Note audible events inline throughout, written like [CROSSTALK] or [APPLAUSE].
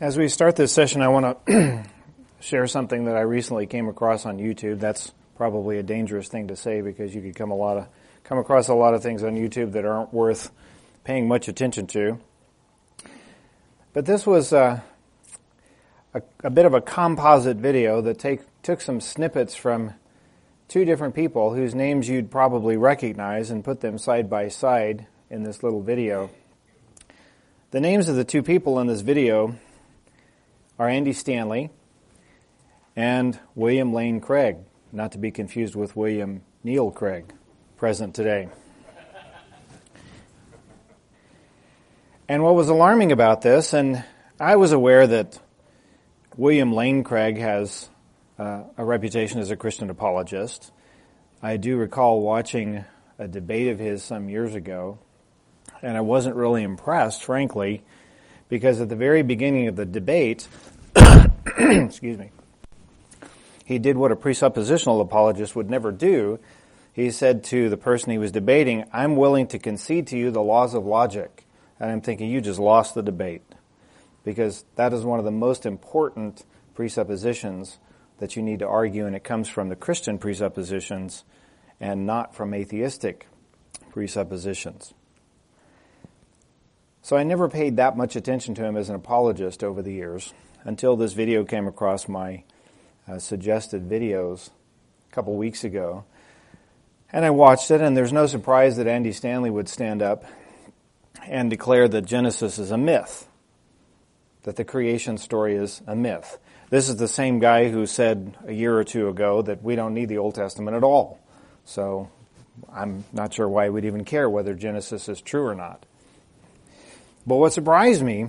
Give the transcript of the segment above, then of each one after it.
As we start this session, I want to [CLEARS THROAT] share something that I recently came across on YouTube. That's probably a dangerous thing to say because you could come a lot of come across a lot of things on YouTube that aren't worth paying much attention to. But this was uh, a, a, bit of a composite video that take, took some snippets from two different people whose names you'd probably recognize and put them side by side in this little video. The names of the two people in this video are Andy Stanley and William Lane Craig, not to be confused with William Neil Craig, present today. And what was alarming about this, and I was aware that William Lane Craig has uh, a reputation as a Christian apologist. I do recall watching a debate of his some years ago, and I wasn't really impressed, frankly, because at the very beginning of the debate, [COUGHS] excuse me, he did what a presuppositional apologist would never do. He said to the person he was debating, I'm willing to concede to you the laws of logic. And I'm thinking, you just lost the debate. Because that is one of the most important presuppositions that you need to argue, and it comes from the Christian presuppositions and not from atheistic presuppositions. So I never paid that much attention to him as an apologist over the years until this video came across my uh, suggested videos a couple weeks ago. And I watched it, and there's no surprise that Andy Stanley would stand up and declare that Genesis is a myth, that the creation story is a myth. This is the same guy who said a year or two ago that we don't need the Old Testament at all. So I'm not sure why we'd even care whether Genesis is true or not. But what surprised me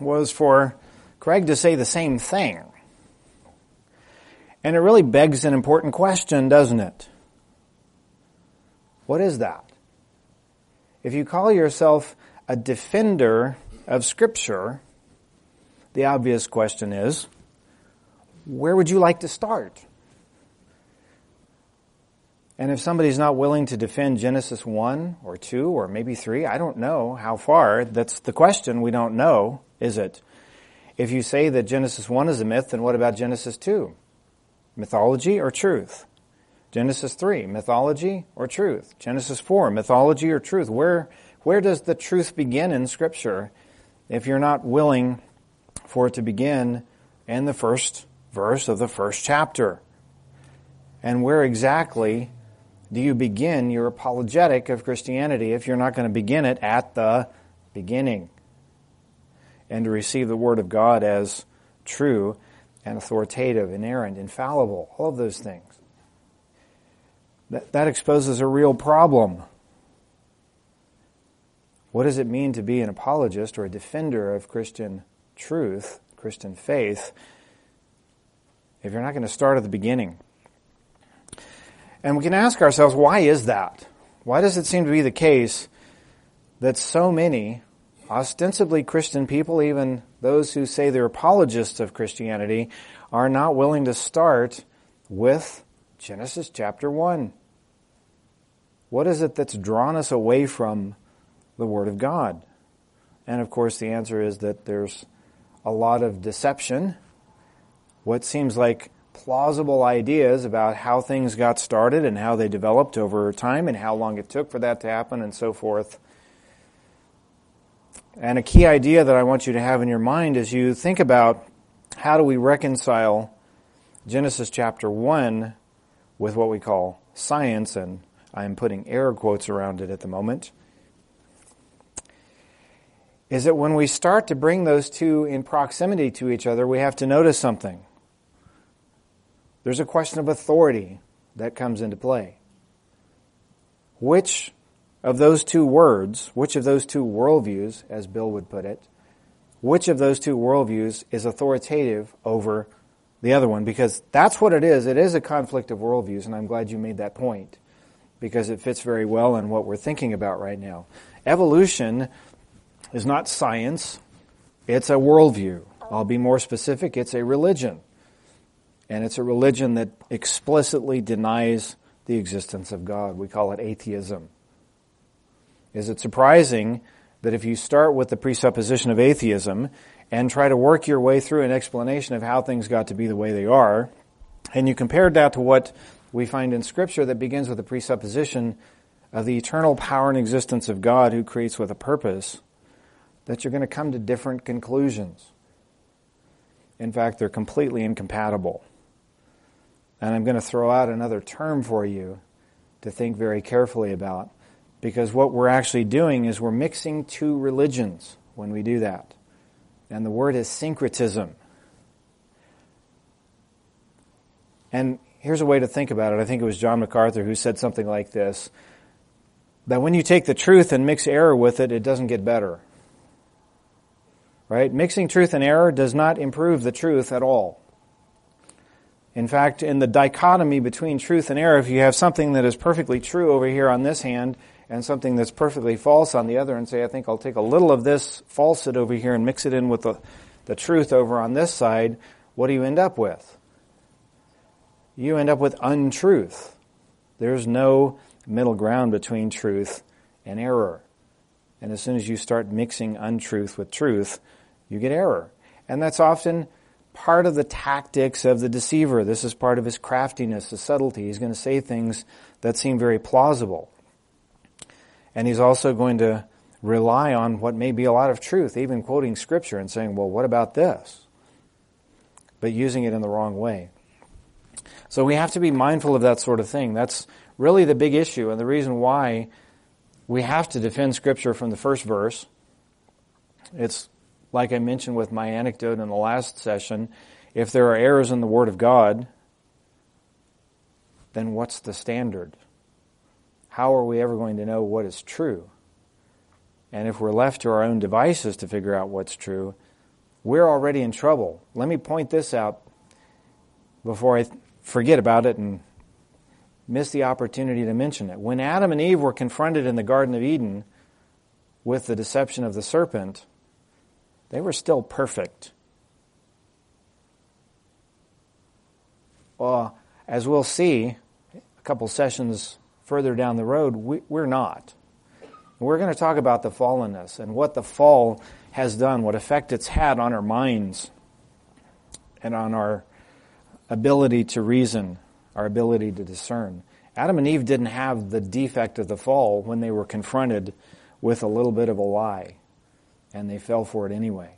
was for Craig to say the same thing. And it really begs an important question, doesn't it? What is that? If you call yourself a defender of Scripture, the obvious question is, where would you like to start? And if somebody's not willing to defend Genesis 1 or 2 or maybe 3, I don't know how far. That's the question. We don't know, is it? If you say that Genesis 1 is a myth, then what about Genesis 2? Mythology or truth? Genesis 3, mythology or truth? Genesis 4, mythology or truth? Where, where does the truth begin in Scripture if you're not willing for it to begin in the first verse of the first chapter? And where exactly do you begin your apologetic of Christianity if you're not going to begin it at the beginning? And to receive the Word of God as true and authoritative, inerrant, infallible, all of those things. That, that exposes a real problem. What does it mean to be an apologist or a defender of Christian truth, Christian faith, if you're not going to start at the beginning? And we can ask ourselves, why is that? Why does it seem to be the case that so many ostensibly Christian people, even those who say they're apologists of Christianity, are not willing to start with Genesis chapter 1? What is it that's drawn us away from the Word of God? And of course, the answer is that there's a lot of deception. What seems like plausible ideas about how things got started and how they developed over time and how long it took for that to happen and so forth. And a key idea that I want you to have in your mind as you think about how do we reconcile Genesis chapter 1 with what we call science and I am putting air quotes around it at the moment, is that when we start to bring those two in proximity to each other, we have to notice something. There's a question of authority that comes into play. Which of those two words, which of those two worldviews, as Bill would put it, which of those two worldviews is authoritative over the other one? Because that's what it is. It is a conflict of worldviews, and I'm glad you made that point because it fits very well in what we're thinking about right now. Evolution is not science, it's a worldview. I'll be more specific, it's a religion. And it's a religion that explicitly denies the existence of God. We call it atheism. Is it surprising that if you start with the presupposition of atheism and try to work your way through an explanation of how things got to be the way they are. And you compare that to what we find in Scripture that begins with the presupposition of the eternal power and existence of God who creates with a purpose, that you're going to come to different conclusions. In fact, they're completely incompatible. And I'm going to throw out another term for you to think very carefully about, because what we're actually doing is we're mixing two religions when we do that. And the word is syncretism. And here's a way to think about it. I think it was John MacArthur who said something like this that when you take the truth and mix error with it, it doesn't get better. Right? Mixing truth and error does not improve the truth at all. In fact, in the dichotomy between truth and error, if you have something that is perfectly true over here on this hand and something that's perfectly false on the other and say, I think I'll take a little of this falsehood over here and mix it in with the, the truth over on this side, what do you end up with? You end up with untruth. There's no middle ground between truth and error. And as soon as you start mixing untruth with truth, you get error. And that's often part of the tactics of the deceiver. This is part of his craftiness, his subtlety. He's going to say things that seem very plausible. And he's also going to rely on what may be a lot of truth, even quoting scripture and saying, well, what about this? But using it in the wrong way. So we have to be mindful of that sort of thing. That's really the big issue and the reason why we have to defend scripture from the first verse. It's like I mentioned with my anecdote in the last session. If there are errors in the Word of God, then what's the standard? how are we ever going to know what is true? And if we're left to our own devices to figure out what's true, we're already in trouble. Let me point this out before I forget about it and miss the opportunity to mention it. When Adam and Eve were confronted in the Garden of Eden with the deception of the serpent, they were still perfect. Well, as we'll see a couple sessions further down the road, we, we're not. We're going to talk about the fallenness and what the fall has done, what effect it's had on our minds and on our ability to reason, our ability to discern. Adam and Eve didn't have the defect of the fall when they were confronted with a little bit of a lie, and they fell for it anyway.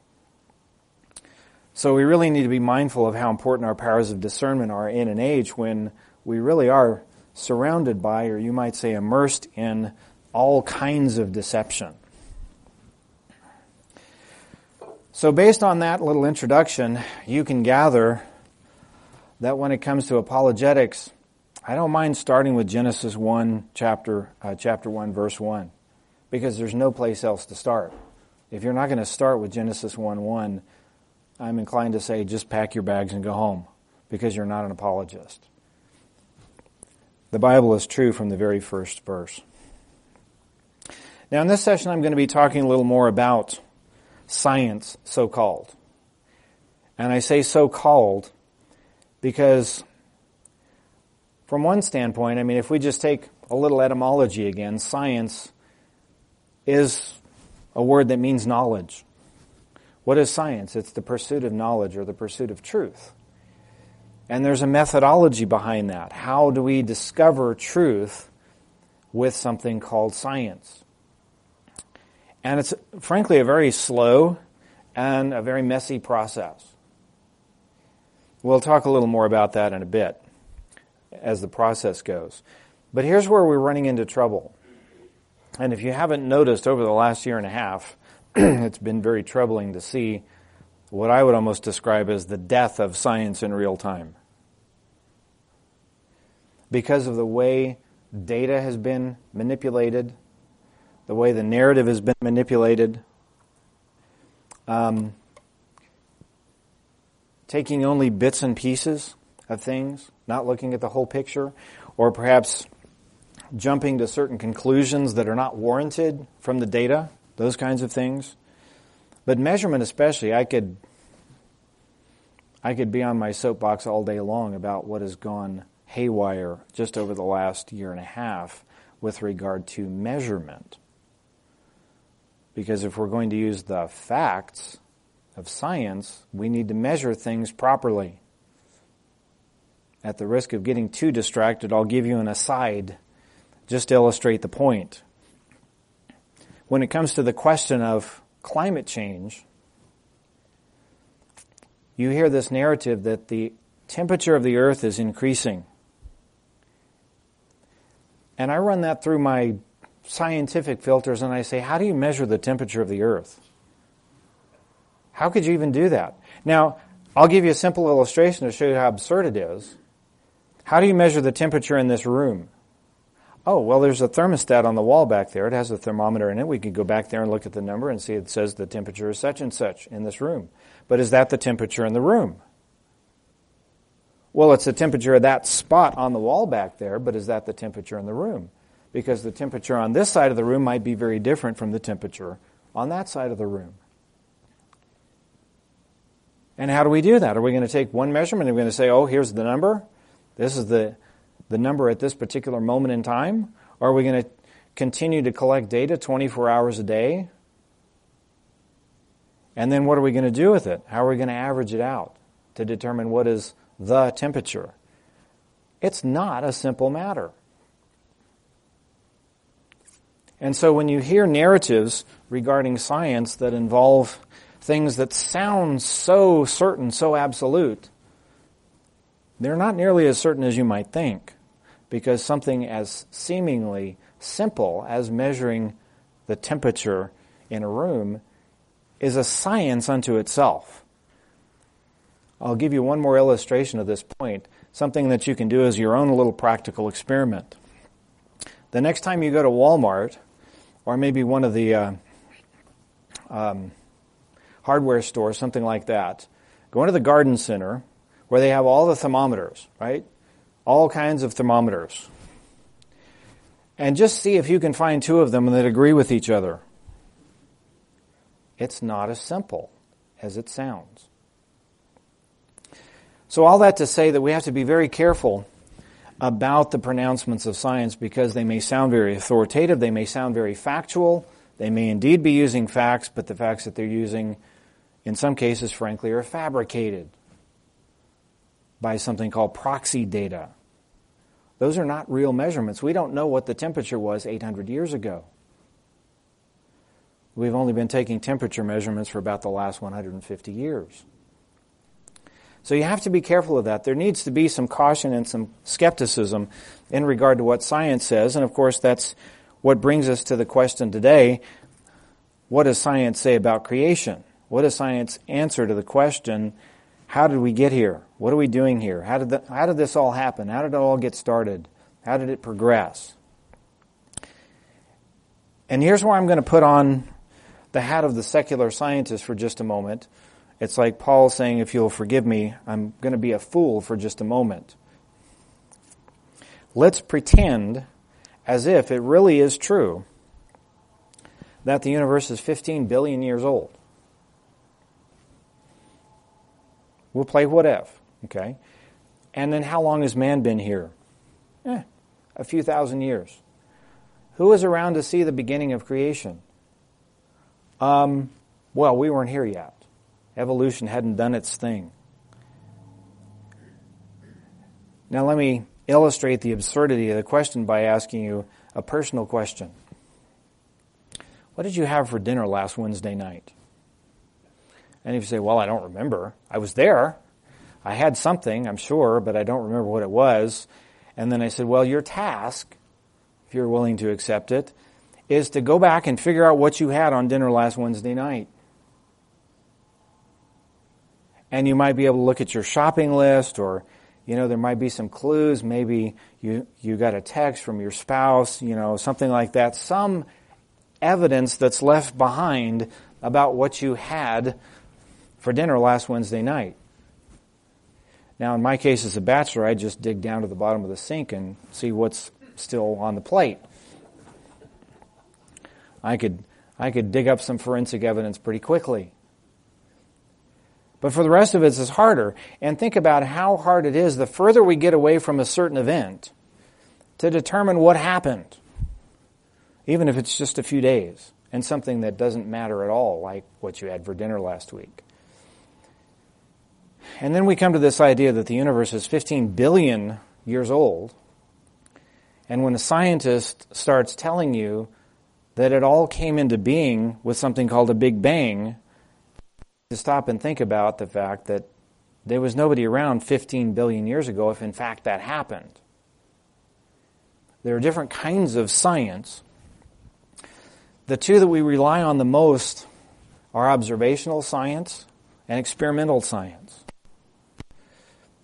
So we really need to be mindful of how important our powers of discernment are in an age when we really are surrounded by, or you might say immersed in, all kinds of deception. So, based on that little introduction, you can gather that when it comes to apologetics, I don't mind starting with Genesis 1, chapter, uh, chapter 1, verse 1, because there's no place else to start. If you're not going to start with Genesis 1 1, I'm inclined to say just pack your bags and go home, because you're not an apologist. The Bible is true from the very first verse. Now, in this session, I'm going to be talking a little more about science, so called. And I say so called because, from one standpoint, I mean, if we just take a little etymology again, science is a word that means knowledge. What is science? It's the pursuit of knowledge or the pursuit of truth. And there's a methodology behind that. How do we discover truth with something called science? And it's frankly a very slow and a very messy process. We'll talk a little more about that in a bit as the process goes. But here's where we're running into trouble. And if you haven't noticed over the last year and a half, [CLEARS THROAT] it's been very troubling to see what I would almost describe as the death of science in real time. Because of the way data has been manipulated, the way the narrative has been manipulated, um, taking only bits and pieces of things, not looking at the whole picture, or perhaps jumping to certain conclusions that are not warranted from the data, those kinds of things. But measurement especially, I could I could be on my soapbox all day long about what has gone haywire just over the last year and a half with regard to measurement. Because if we're going to use the facts of science, we need to measure things properly. At the risk of getting too distracted, I'll give you an aside just to illustrate the point. When it comes to the question of climate change, you hear this narrative that the temperature of the earth is increasing. And I run that through my scientific filters and I say, how do you measure the temperature of the earth? How could you even do that? Now, I'll give you a simple illustration to show you how absurd it is. How do you measure the temperature in this room? Oh, well, there's a thermostat on the wall back there. It has a thermometer in it. We could go back there and look at the number and see it says the temperature is such and such in this room. But is that the temperature in the room? Well, it's the temperature of that spot on the wall back there, but is that the temperature in the room? Because the temperature on this side of the room might be very different from the temperature on that side of the room. And how do we do that? Are we going to take one measurement and we're going to say, oh, here's the number? This is the, the number at this particular moment in time? Or are we going to continue to collect data 24 hours a day? And then what are we going to do with it? How are we going to average it out to determine what is the temperature? It's not a simple matter. And so when you hear narratives regarding science that involve things that sound so certain, so absolute, they're not nearly as certain as you might think, because something as seemingly simple as measuring the temperature in a room is a science unto itself. I'll give you one more illustration of this point, something that you can do as your own little practical experiment. The next time you go to Walmart, or maybe one of the uh, um, hardware stores, something like that, go into the garden center where they have all the thermometers, right? All kinds of thermometers. And just see if you can find two of them that agree with each other. It's not as simple as it sounds. So, all that to say that we have to be very careful about the pronouncements of science because they may sound very authoritative, they may sound very factual, they may indeed be using facts, but the facts that they're using, in some cases, frankly, are fabricated by something called proxy data. Those are not real measurements. We don't know what the temperature was 800 years ago. We've only been taking temperature measurements for about the last 150 years. So you have to be careful of that. There needs to be some caution and some skepticism in regard to what science says. And of course, that's what brings us to the question today what does science say about creation? What does science answer to the question how did we get here? What are we doing here? How did, the, how did this all happen? How did it all get started? How did it progress? And here's where I'm going to put on the hat of the secular scientist for just a moment. It's like Paul saying, if you'll forgive me, I'm going to be a fool for just a moment. Let's pretend as if it really is true that the universe is 15 billion years old. We'll play what if, okay? And then how long has man been here? Eh, a few thousand years. Who was around to see the beginning of creation? Um, well, we weren't here yet. Evolution hadn't done its thing. Now, let me illustrate the absurdity of the question by asking you a personal question. What did you have for dinner last Wednesday night? And if you say, well, I don't remember, I was there. I had something, I'm sure, but I don't remember what it was. And then I said, well, your task, if you're willing to accept it, is to go back and figure out what you had on dinner last Wednesday night. And you might be able to look at your shopping list or, you know, there might be some clues. Maybe you, you got a text from your spouse, you know, something like that. Some evidence that's left behind about what you had for dinner last Wednesday night. Now, in my case as a bachelor, I just dig down to the bottom of the sink and see what's still on the plate. I could, I could dig up some forensic evidence pretty quickly. But for the rest of it, it's harder. And think about how hard it is the further we get away from a certain event to determine what happened, even if it's just a few days and something that doesn't matter at all, like what you had for dinner last week. And then we come to this idea that the universe is 15 billion years old. And when a scientist starts telling you that it all came into being with something called a Big Bang, to stop and think about the fact that there was nobody around 15 billion years ago if in fact that happened. There are different kinds of science. The two that we rely on the most are observational science and experimental science.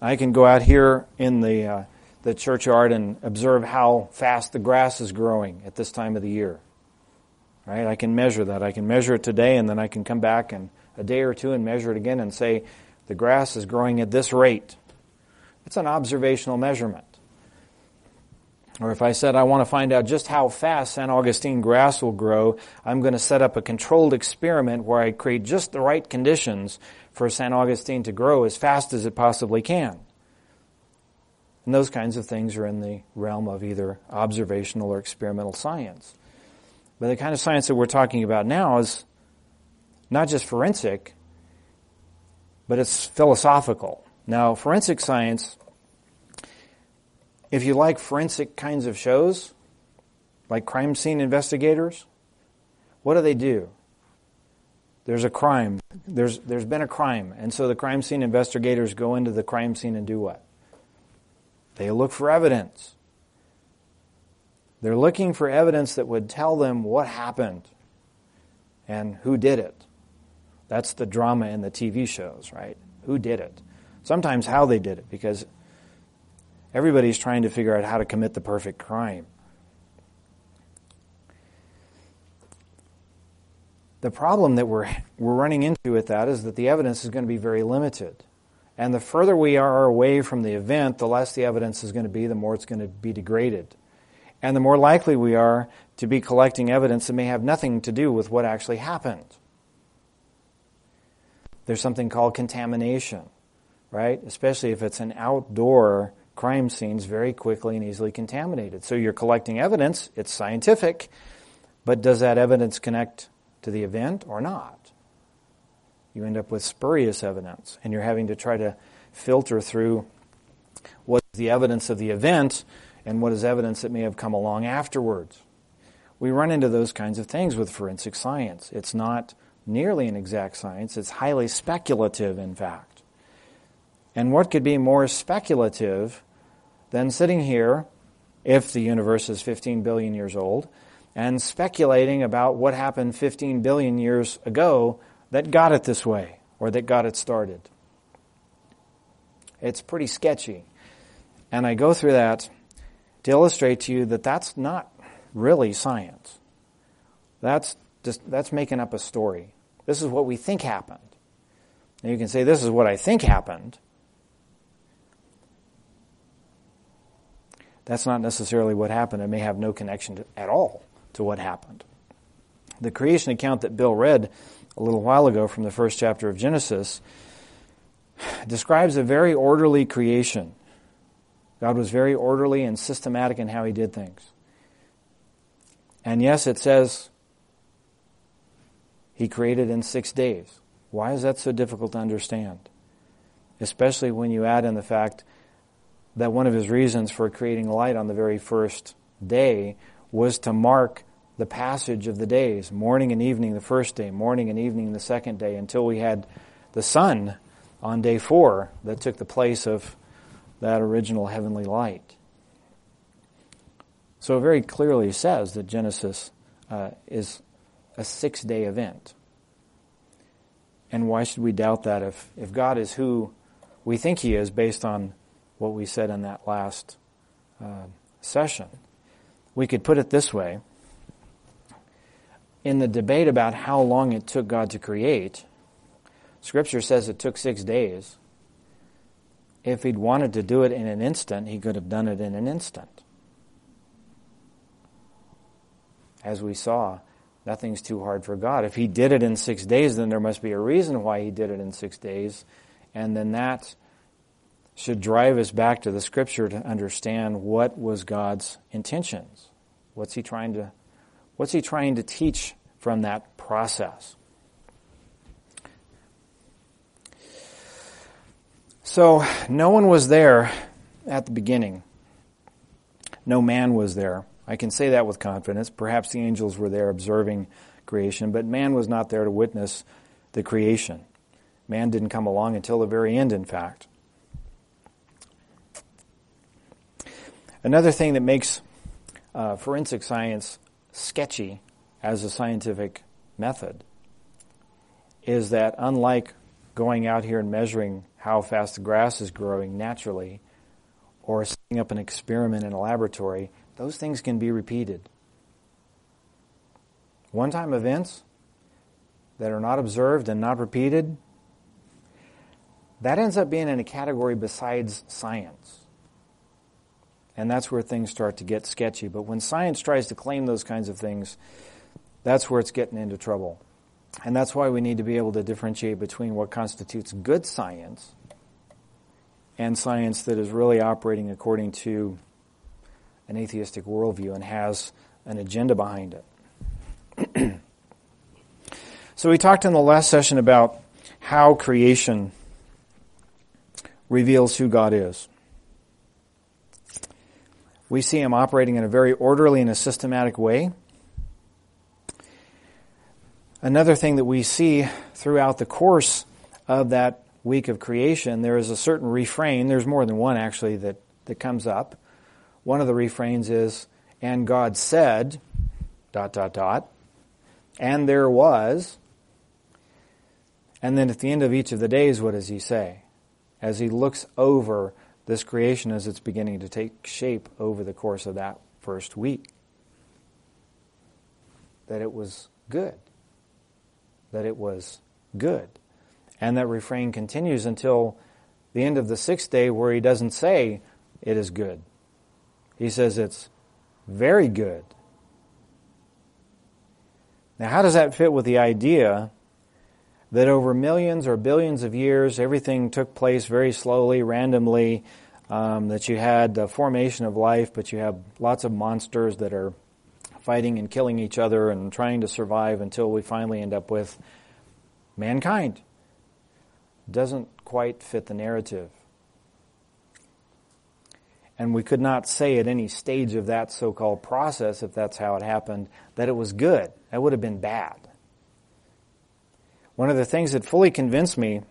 I can go out here in the, uh, the churchyard and observe how fast the grass is growing at this time of the year. Right? I can measure that. I can measure it today and then I can come back and a day or two and measure it again and say the grass is growing at this rate. It's an observational measurement. Or if I said I want to find out just how fast San Augustine grass will grow, I'm going to set up a controlled experiment where I create just the right conditions for San Augustine to grow as fast as it possibly can. And those kinds of things are in the realm of either observational or experimental science. But the kind of science that we're talking about now is not just forensic, but it's philosophical. Now, forensic science if you like forensic kinds of shows, like crime scene investigators, what do they do? There's a crime. There's, there's been a crime. And so the crime scene investigators go into the crime scene and do what? They look for evidence. They're looking for evidence that would tell them what happened and who did it. That's the drama in the TV shows, right? Who did it? Sometimes how they did it, because Everybody's trying to figure out how to commit the perfect crime. The problem that we're, we're running into with that is that the evidence is going to be very limited. And the further we are away from the event, the less the evidence is going to be, the more it's going to be degraded. And the more likely we are to be collecting evidence that may have nothing to do with what actually happened. There's something called contamination, right? Especially if it's an outdoor crime scenes very quickly and easily contaminated. So you're collecting evidence, it's scientific, but does that evidence connect to the event or not? You end up with spurious evidence, and you're having to try to filter through what is the evidence of the event and what is evidence that may have come along afterwards. We run into those kinds of things with forensic science. It's not nearly an exact science, it's highly speculative, in fact. And what could be more speculative than sitting here, if the universe is 15 billion years old, and speculating about what happened 15 billion years ago that got it this way or that got it started. It's pretty sketchy. And I go through that to illustrate to you that that's not really science. That's just, that's making up a story. This is what we think happened. And you can say, this is what I think happened. That's not necessarily what happened. It may have no connection to, at all to what happened. The creation account that Bill read a little while ago from the first chapter of Genesis describes a very orderly creation. God was very orderly and systematic in how he did things. And yes, it says he created in six days. Why is that so difficult to understand? Especially when you add in the fact that one of his reasons for creating light on the very first day was to mark the passage of the days, morning and evening the first day, morning and evening the second day, until we had the sun on day four that took the place of that original heavenly light. So it very clearly says that Genesis uh, is a six day event. And why should we doubt that if, if God is who we think He is based on what we said in that last uh, session. We could put it this way. In the debate about how long it took God to create, Scripture says it took six days. If he'd wanted to do it in an instant, he could have done it in an instant. As we saw, nothing's too hard for God. If he did it in six days, then there must be a reason why he did it in six days. And then that should drive us back to the scripture to understand what was God's intentions. What's he trying to what's he trying to teach from that process? So, no one was there at the beginning. No man was there. I can say that with confidence. Perhaps the angels were there observing creation, but man was not there to witness the creation. Man didn't come along until the very end, in fact. Another thing that makes uh, forensic science sketchy as a scientific method is that unlike going out here and measuring how fast the grass is growing naturally or setting up an experiment in a laboratory, those things can be repeated. One time events that are not observed and not repeated, that ends up being in a category besides science. And that's where things start to get sketchy. But when science tries to claim those kinds of things, that's where it's getting into trouble. And that's why we need to be able to differentiate between what constitutes good science and science that is really operating according to an atheistic worldview and has an agenda behind it. [CLEARS THROAT] so we talked in the last session about how creation reveals who God is. We see him operating in a very orderly and a systematic way. Another thing that we see throughout the course of that week of creation, there is a certain refrain, there's more than one actually that, that comes up. One of the refrains is, and God said, dot, dot, dot, and there was. And then at the end of each of the days, what does he say? As he looks over this creation as it's beginning to take shape over the course of that first week, that it was good that it was good. And that refrain continues until the end of the sixth day where he doesn't say it is good. He says it's very good. Now, how does that fit with the idea that over millions or billions of years, everything took place very slowly, randomly, um, that you had the formation of life, but you have lots of monsters that are fighting and killing each other and trying to survive until we finally end up with mankind. Doesn't quite fit the narrative. And we could not say at any stage of that so called process, if that's how it happened, that it was good. That would have been bad. One of the things that fully convinced me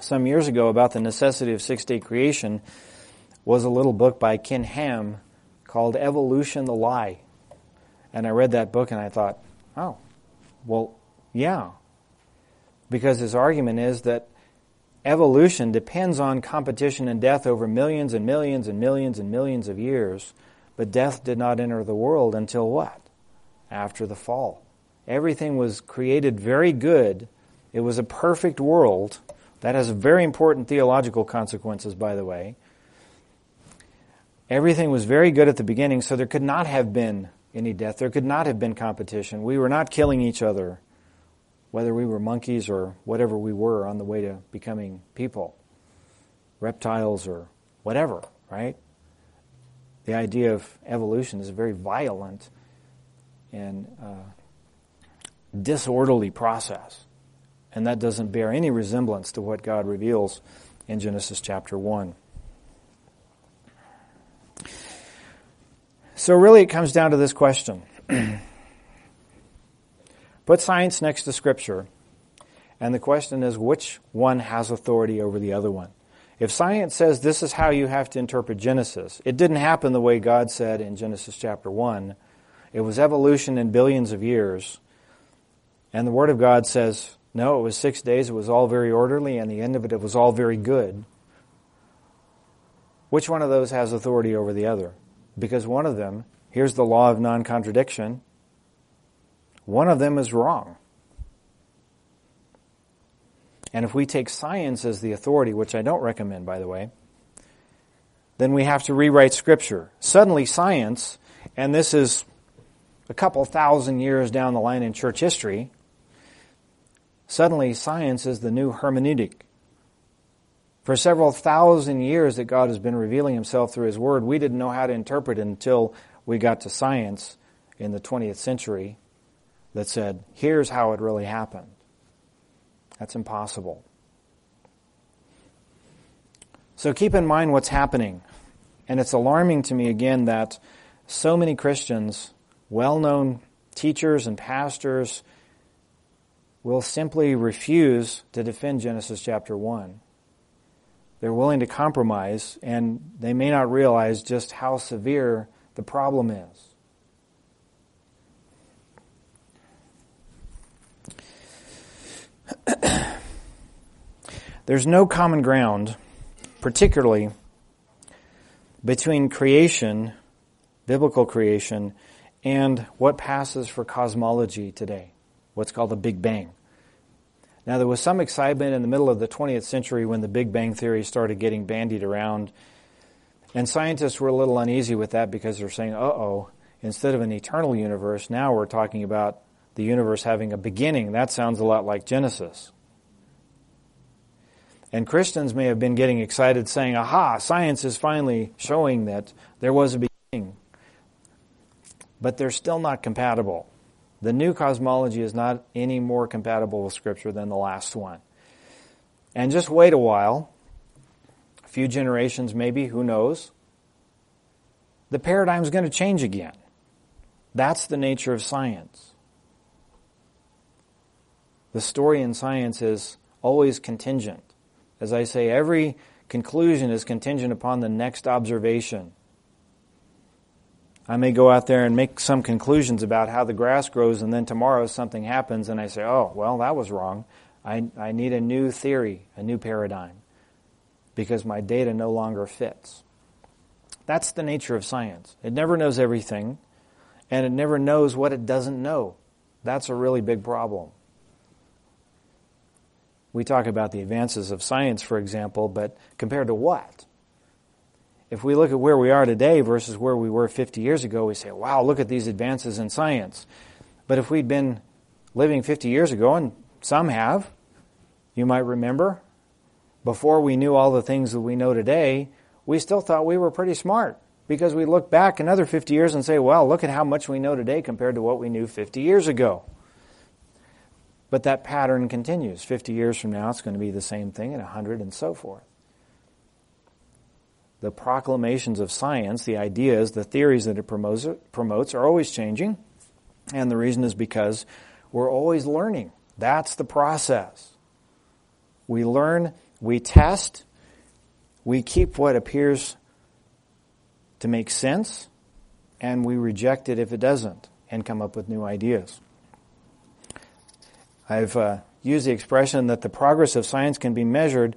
some years ago about the necessity of six day creation was a little book by Ken Ham called Evolution the Lie. And I read that book and I thought, oh, well, yeah. Because his argument is that evolution depends on competition and death over millions and millions and millions and millions of years, but death did not enter the world until what? After the fall. Everything was created very good. It was a perfect world. That has very important theological consequences, by the way. Everything was very good at the beginning, so there could not have been any death. There could not have been competition. We were not killing each other, whether we were monkeys or whatever we were on the way to becoming people, reptiles or whatever, right? The idea of evolution is a very violent and uh, disorderly process. And that doesn't bear any resemblance to what God reveals in Genesis chapter 1. So, really, it comes down to this question [CLEARS THROAT] Put science next to Scripture, and the question is which one has authority over the other one? If science says this is how you have to interpret Genesis, it didn't happen the way God said in Genesis chapter 1. It was evolution in billions of years. And the Word of God says, no, it was six days, it was all very orderly, and the end of it, it was all very good. Which one of those has authority over the other? because one of them, here's the law of non contradiction, one of them is wrong. And if we take science as the authority, which I don't recommend, by the way, then we have to rewrite Scripture. Suddenly, science, and this is a couple thousand years down the line in church history, suddenly science is the new hermeneutic. For several thousand years that God has been revealing himself through his word, we didn't know how to interpret until we got to science in the 20th century that said, here's how it really happened. That's impossible. So keep in mind what's happening. And it's alarming to me again that so many Christians, well known teachers and pastors, will simply refuse to defend Genesis chapter 1. They're willing to compromise, and they may not realize just how severe the problem is. [CLEARS THROAT] There's no common ground, particularly between creation, biblical creation, and what passes for cosmology today, what's called the Big Bang. Now, there was some excitement in the middle of the 20th century when the Big Bang theory started getting bandied around. And scientists were a little uneasy with that because they're saying, uh oh, instead of an eternal universe, now we're talking about the universe having a beginning. That sounds a lot like Genesis. And Christians may have been getting excited saying, aha, science is finally showing that there was a beginning. But they're still not compatible. The new cosmology is not any more compatible with Scripture than the last one. And just wait a while, a few generations maybe, who knows? The paradigm is going to change again. That's the nature of science. The story in science is always contingent. As I say, every conclusion is contingent upon the next observation. I may go out there and make some conclusions about how the grass grows, and then tomorrow something happens, and I say, oh, well, that was wrong. I, I need a new theory, a new paradigm, because my data no longer fits. That's the nature of science. It never knows everything, and it never knows what it doesn't know. That's a really big problem. We talk about the advances of science, for example, but compared to what? If we look at where we are today versus where we were 50 years ago, we say, wow, look at these advances in science. But if we'd been living 50 years ago, and some have, you might remember, before we knew all the things that we know today, we still thought we were pretty smart because we look back another 50 years and say, well, look at how much we know today compared to what we knew 50 years ago. But that pattern continues. 50 years from now, it's going to be the same thing, and 100 and so forth. The proclamations of science, the ideas, the theories that it promotes, are always changing. And the reason is because we're always learning. That's the process. We learn, we test, we keep what appears to make sense, and we reject it if it doesn't, and come up with new ideas. I've uh, used the expression that the progress of science can be measured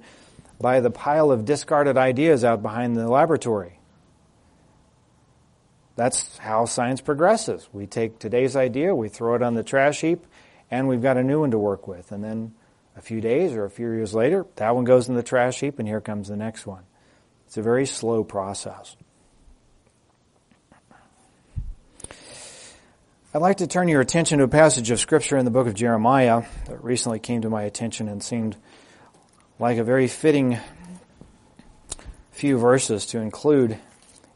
by the pile of discarded ideas out behind the laboratory. That's how science progresses. We take today's idea, we throw it on the trash heap, and we've got a new one to work with. And then a few days or a few years later, that one goes in the trash heap, and here comes the next one. It's a very slow process. I'd like to turn your attention to a passage of Scripture in the book of Jeremiah that recently came to my attention and seemed like a very fitting few verses to include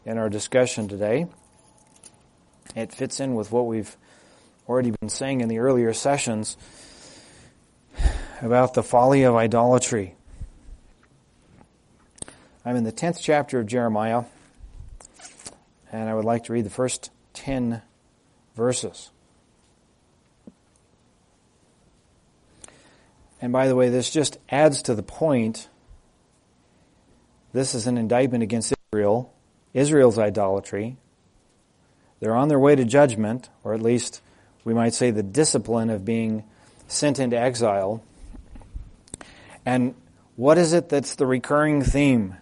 in our discussion today. It fits in with what we've already been saying in the earlier sessions about the folly of idolatry. I'm in the 10th chapter of Jeremiah, and I would like to read the first 10 verses. And by the way, this just adds to the point. This is an indictment against Israel, Israel's idolatry. They're on their way to judgment, or at least we might say the discipline of being sent into exile. And what is it that's the recurring theme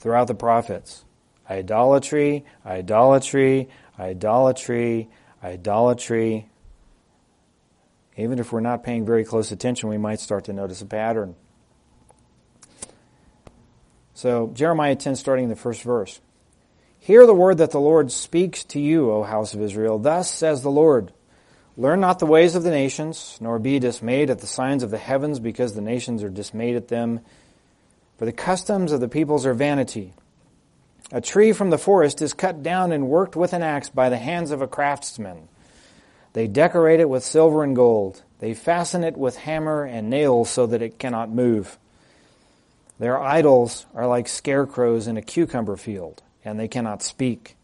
throughout the prophets? Idolatry, idolatry, idolatry, idolatry. Even if we're not paying very close attention, we might start to notice a pattern. So, Jeremiah 10, starting in the first verse. Hear the word that the Lord speaks to you, O house of Israel. Thus says the Lord Learn not the ways of the nations, nor be dismayed at the signs of the heavens, because the nations are dismayed at them. For the customs of the peoples are vanity. A tree from the forest is cut down and worked with an axe by the hands of a craftsman. They decorate it with silver and gold. They fasten it with hammer and nails so that it cannot move. Their idols are like scarecrows in a cucumber field, and they cannot speak.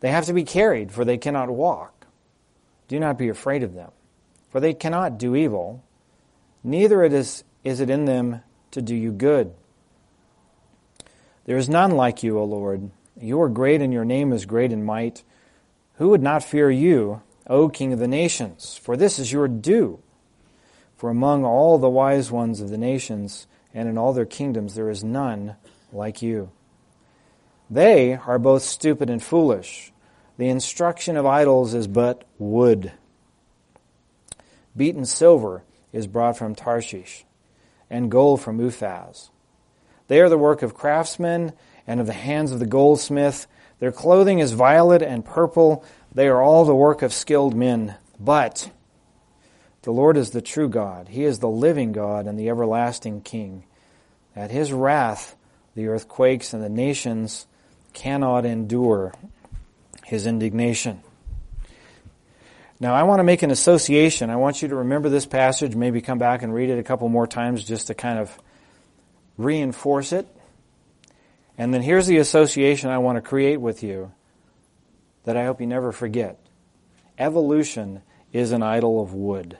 They have to be carried, for they cannot walk. Do not be afraid of them, for they cannot do evil, neither it is, is it in them to do you good. There is none like you, O Lord. You are great, and your name is great in might. Who would not fear you, O King of the nations? For this is your due. For among all the wise ones of the nations, and in all their kingdoms, there is none like you. They are both stupid and foolish. The instruction of idols is but wood. Beaten silver is brought from Tarshish, and gold from Uphaz. They are the work of craftsmen and of the hands of the goldsmith. Their clothing is violet and purple. They are all the work of skilled men. But the Lord is the true God. He is the living God and the everlasting King. At his wrath, the earth quakes and the nations cannot endure his indignation. Now, I want to make an association. I want you to remember this passage, maybe come back and read it a couple more times just to kind of reinforce it. And then here's the association I want to create with you that I hope you never forget. Evolution is an idol of wood.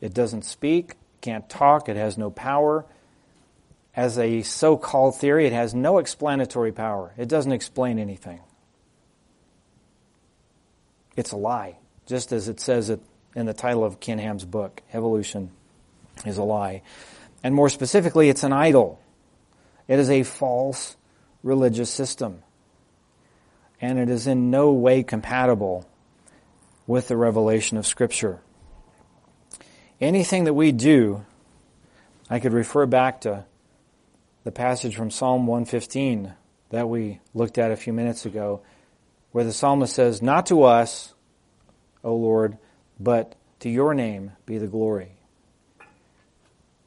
It doesn't speak, can't talk, it has no power as a so called theory, it has no explanatory power. It doesn't explain anything. It's a lie, just as it says it in the title of Ken Ham's book, Evolution is a Lie. And more specifically, it's an idol. It is a false religious system. And it is in no way compatible with the revelation of Scripture. Anything that we do, I could refer back to the passage from Psalm 115 that we looked at a few minutes ago, where the psalmist says, Not to us, O Lord, but to your name be the glory.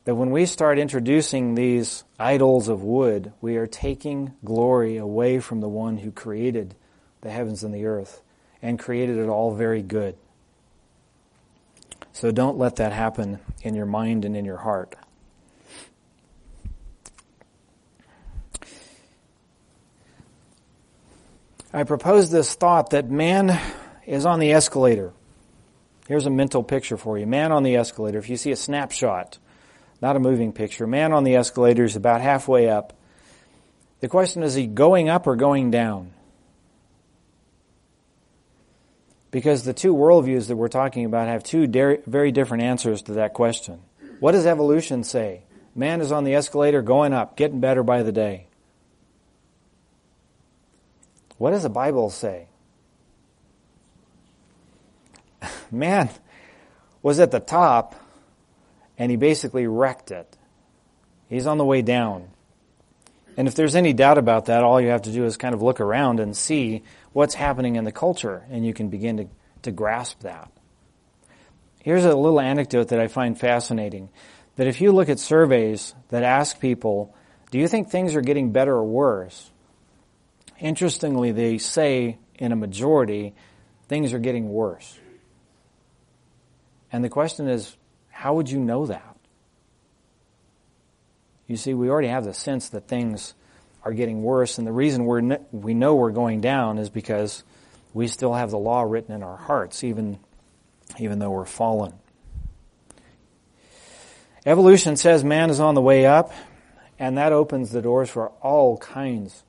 That when we start introducing these idols of wood, we are taking glory away from the one who created the heavens and the earth and created it all very good. So don't let that happen in your mind and in your heart. I propose this thought that man is on the escalator. Here's a mental picture for you. Man on the escalator. If you see a snapshot, not a moving picture, man on the escalator is about halfway up. The question is, is he going up or going down? Because the two worldviews that we're talking about have two very different answers to that question. What does evolution say? Man is on the escalator going up, getting better by the day. What does the Bible say? [LAUGHS] Man was at the top and he basically wrecked it. He's on the way down. And if there's any doubt about that, all you have to do is kind of look around and see what's happening in the culture, and you can begin to, to grasp that. Here's a little anecdote that I find fascinating. That if you look at surveys that ask people, do you think things are getting better or worse? Interestingly, they say in a majority, things are getting worse. And the question is, how would you know that? You see, we already have the sense that things are getting worse, and the reason we're, we know we're going down is because we still have the law written in our hearts, even, even though we're fallen. Evolution says man is on the way up, and that opens the doors for all kinds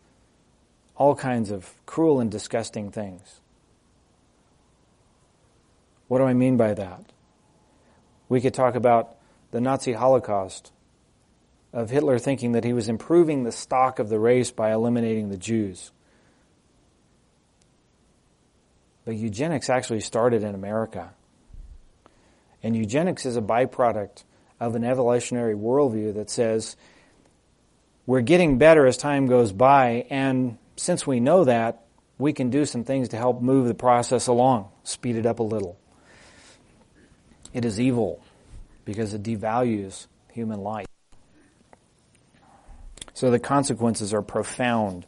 all kinds of cruel and disgusting things. What do I mean by that? We could talk about the Nazi Holocaust, of Hitler thinking that he was improving the stock of the race by eliminating the Jews. But eugenics actually started in America. And eugenics is a byproduct of an evolutionary worldview that says we're getting better as time goes by, and since we know that, we can do some things to help move the process along, speed it up a little. It is evil because it devalues human life. So the consequences are profound,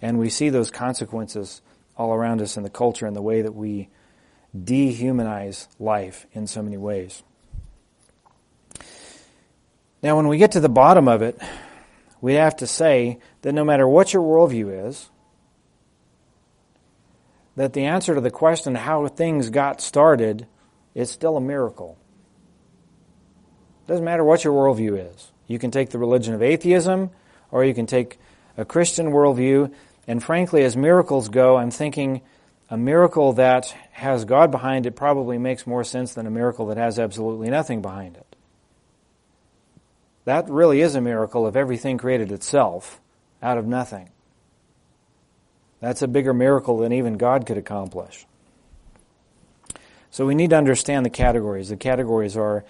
and we see those consequences all around us in the culture and the way that we dehumanize life in so many ways. Now, when we get to the bottom of it, we have to say that no matter what your worldview is, that the answer to the question how things got started is still a miracle. Doesn't matter what your worldview is. You can take the religion of atheism, or you can take a Christian worldview. And frankly, as miracles go, I'm thinking a miracle that has God behind it probably makes more sense than a miracle that has absolutely nothing behind it. That really is a miracle of everything created itself out of nothing. That's a bigger miracle than even God could accomplish. So we need to understand the categories. The categories are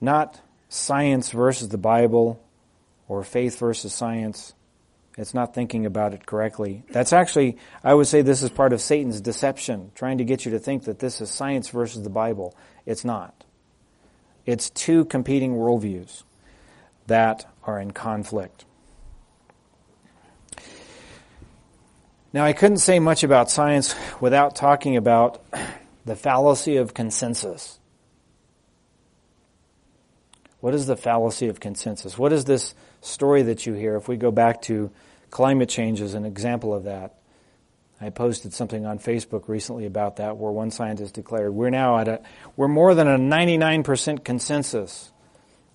not science versus the Bible or faith versus science. It's not thinking about it correctly. That's actually, I would say this is part of Satan's deception, trying to get you to think that this is science versus the Bible. It's not. It's two competing worldviews that are in conflict. Now, I couldn't say much about science without talking about the fallacy of consensus. What is the fallacy of consensus? What is this story that you hear? If we go back to climate change as an example of that, I posted something on Facebook recently about that where one scientist declared we're now at a, we're more than a 99% consensus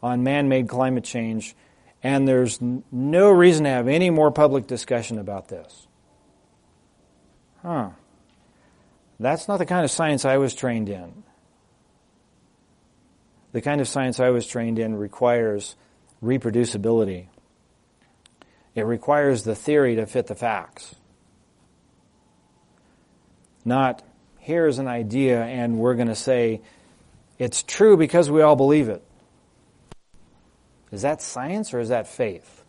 on man-made climate change and there's no reason to have any more public discussion about this. Huh. That's not the kind of science I was trained in. The kind of science I was trained in requires reproducibility. It requires the theory to fit the facts. Not, here's an idea and we're going to say it's true because we all believe it. Is that science or is that faith?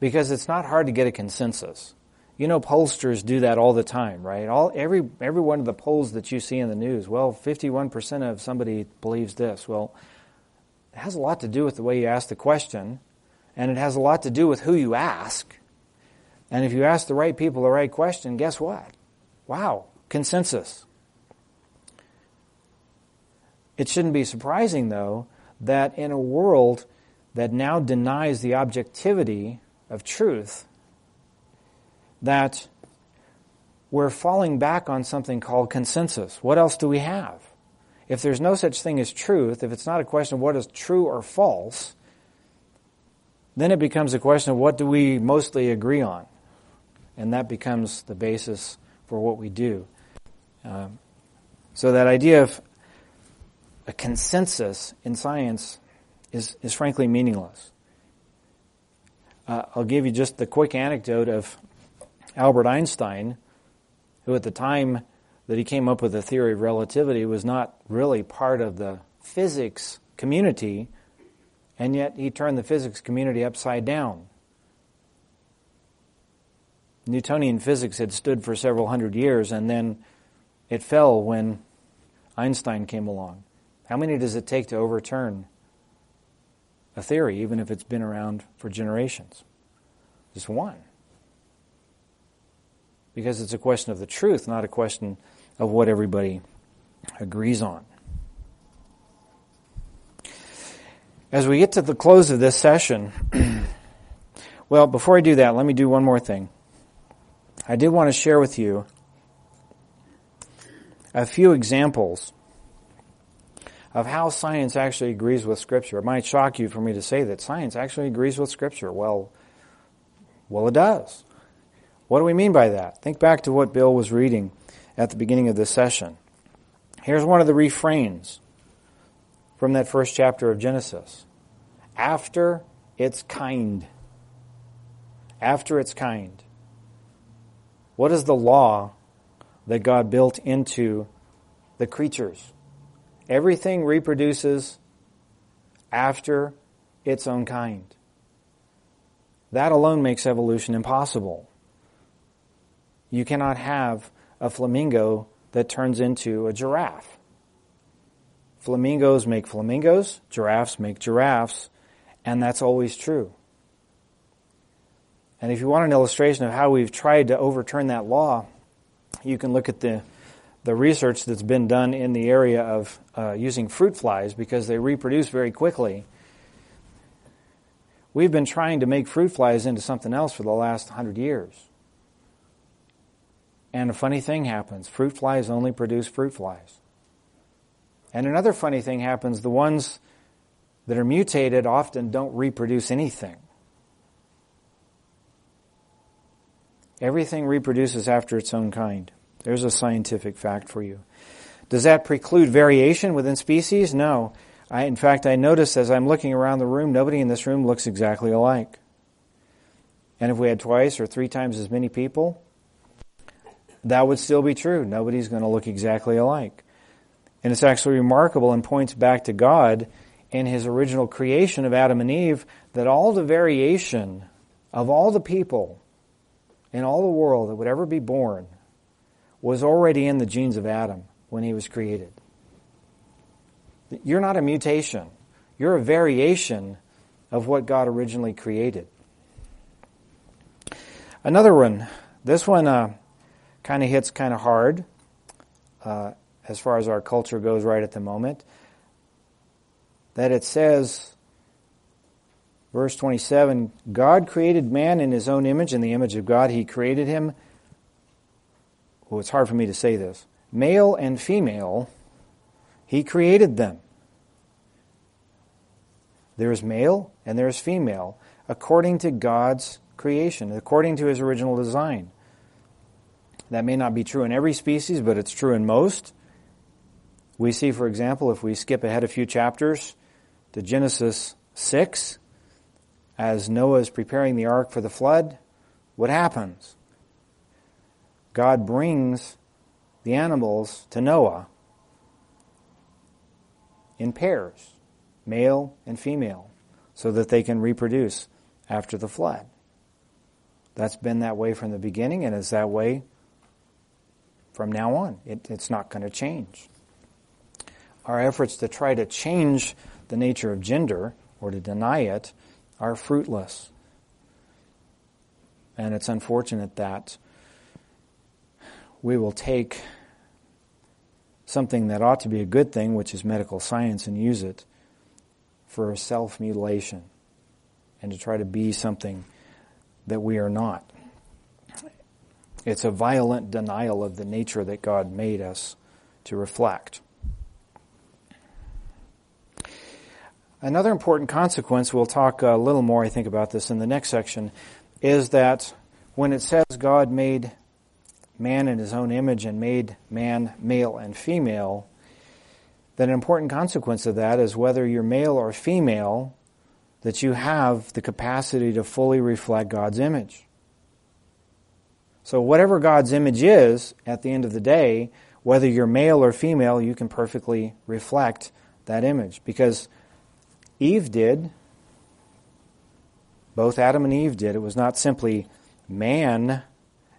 Because it's not hard to get a consensus. You know, pollsters do that all the time, right? All every every one of the polls that you see in the news. Well, fifty-one percent of somebody believes this. Well, it has a lot to do with the way you ask the question, and it has a lot to do with who you ask. And if you ask the right people the right question, guess what? Wow, consensus. It shouldn't be surprising, though, that in a world that now denies the objectivity of truth, that we're falling back on something called consensus. What else do we have? If there's no such thing as truth, if it's not a question of what is true or false, then it becomes a question of what do we mostly agree on? And that becomes the basis for what we do. Um, so that idea of a consensus in science is, is frankly meaningless. Uh, I'll give you just the quick anecdote of Albert Einstein, who at the time that he came up with the theory of relativity was not really part of the physics community, and yet he turned the physics community upside down. Newtonian physics had stood for several hundred years, and then it fell when Einstein came along. How many does it take to overturn a theory, even if it's been around for generations? Just one. Because it's a question of the truth, not a question of what everybody agrees on. As we get to the close of this session, [CLEARS THROAT] well, before I do that, let me do one more thing. I did want to share with you a few examples of how science actually agrees with Scripture. It might shock you for me to say that science actually agrees with Scripture. Well, well, it does. What do we mean by that? Think back to what Bill was reading at the beginning of this session. Here's one of the refrains from that first chapter of Genesis. After its kind. After its kind. What is the law that God built into the creatures? Everything reproduces after its own kind. That alone makes evolution impossible. You cannot have a flamingo that turns into a giraffe. Flamingos make flamingos, giraffes make giraffes, and that's always true. And if you want an illustration of how we've tried to overturn that law, you can look at the the research that's been done in the area of uh, using fruit flies because they reproduce very quickly. We've been trying to make fruit flies into something else for the last hundred years. And a funny thing happens fruit flies only produce fruit flies. And another funny thing happens the ones that are mutated often don't reproduce anything. Everything reproduces after its own kind. There's a scientific fact for you. Does that preclude variation within species? No. I, in fact, I notice as I'm looking around the room, nobody in this room looks exactly alike. And if we had twice or three times as many people, that would still be true. Nobody's going to look exactly alike. And it's actually remarkable and points back to God in his original creation of Adam and Eve that all the variation of all the people in all the world that would ever be born was already in the genes of Adam when he was created. You're not a mutation. You're a variation of what God originally created. Another one. This one uh, kind of hits kind of hard uh, as far as our culture goes right at the moment. That it says Verse 27 God created man in his own image, in the image of God, he created him. Well, it's hard for me to say this. Male and female, he created them. There is male and there is female, according to God's creation, according to his original design. That may not be true in every species, but it's true in most. We see, for example, if we skip ahead a few chapters to Genesis 6, as Noah is preparing the ark for the flood, what happens? God brings the animals to Noah in pairs, male and female, so that they can reproduce after the flood. That's been that way from the beginning and is that way from now on. It, it's not going to change. Our efforts to try to change the nature of gender or to deny it are fruitless. And it's unfortunate that we will take something that ought to be a good thing, which is medical science, and use it for self mutilation and to try to be something that we are not. It's a violent denial of the nature that God made us to reflect. Another important consequence, we'll talk a little more, I think, about this in the next section, is that when it says God made man in his own image and made man male and female, that an important consequence of that is whether you're male or female, that you have the capacity to fully reflect God's image. So whatever God's image is, at the end of the day, whether you're male or female, you can perfectly reflect that image. Because Eve did. Both Adam and Eve did. It was not simply man,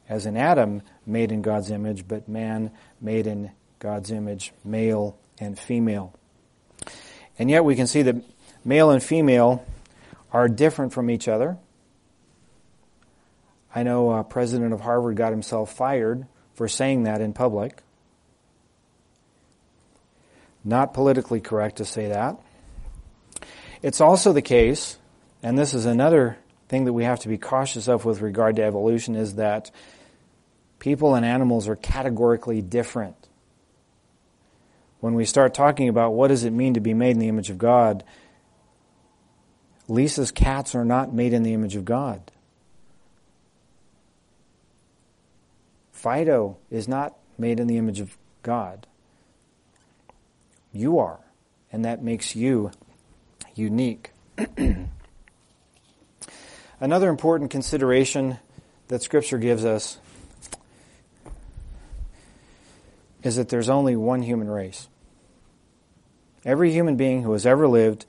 as in Adam, made in God's image, but man made in God's image, male and female. And yet we can see that male and female are different from each other. I know a president of Harvard got himself fired for saying that in public. Not politically correct to say that. It's also the case, and this is another thing that we have to be cautious of with regard to evolution, is that people and animals are categorically different. When we start talking about what does it mean to be made in the image of God, Lisa's cats are not made in the image of God. Fido is not made in the image of God. You are, and that makes you unique. [CLEARS THROAT] Another important consideration that Scripture gives us is that there's only one human race. Every human being who has ever lived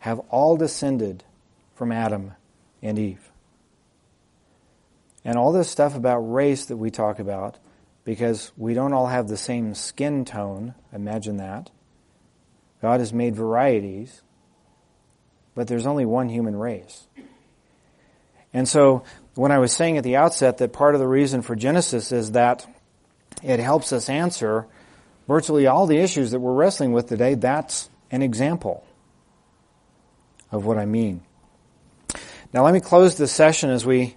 have all descended from Adam and Eve. And all this stuff about race that we talk about, because we don't all have the same skin tone, imagine that. God has made varieties but there's only one human race. And so, when I was saying at the outset that part of the reason for Genesis is that it helps us answer virtually all the issues that we're wrestling with today, that's an example of what I mean. Now, let me close this session as we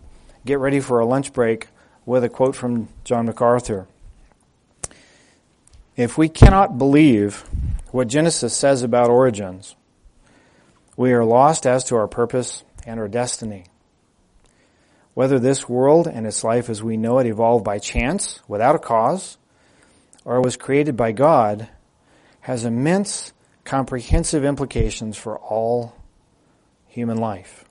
get ready for a lunch break with a quote from John MacArthur. If we cannot believe what Genesis says about origins, we are lost as to our purpose and our destiny. Whether this world and its life as we know it evolved by chance, without a cause, or was created by God, has immense comprehensive implications for all human life.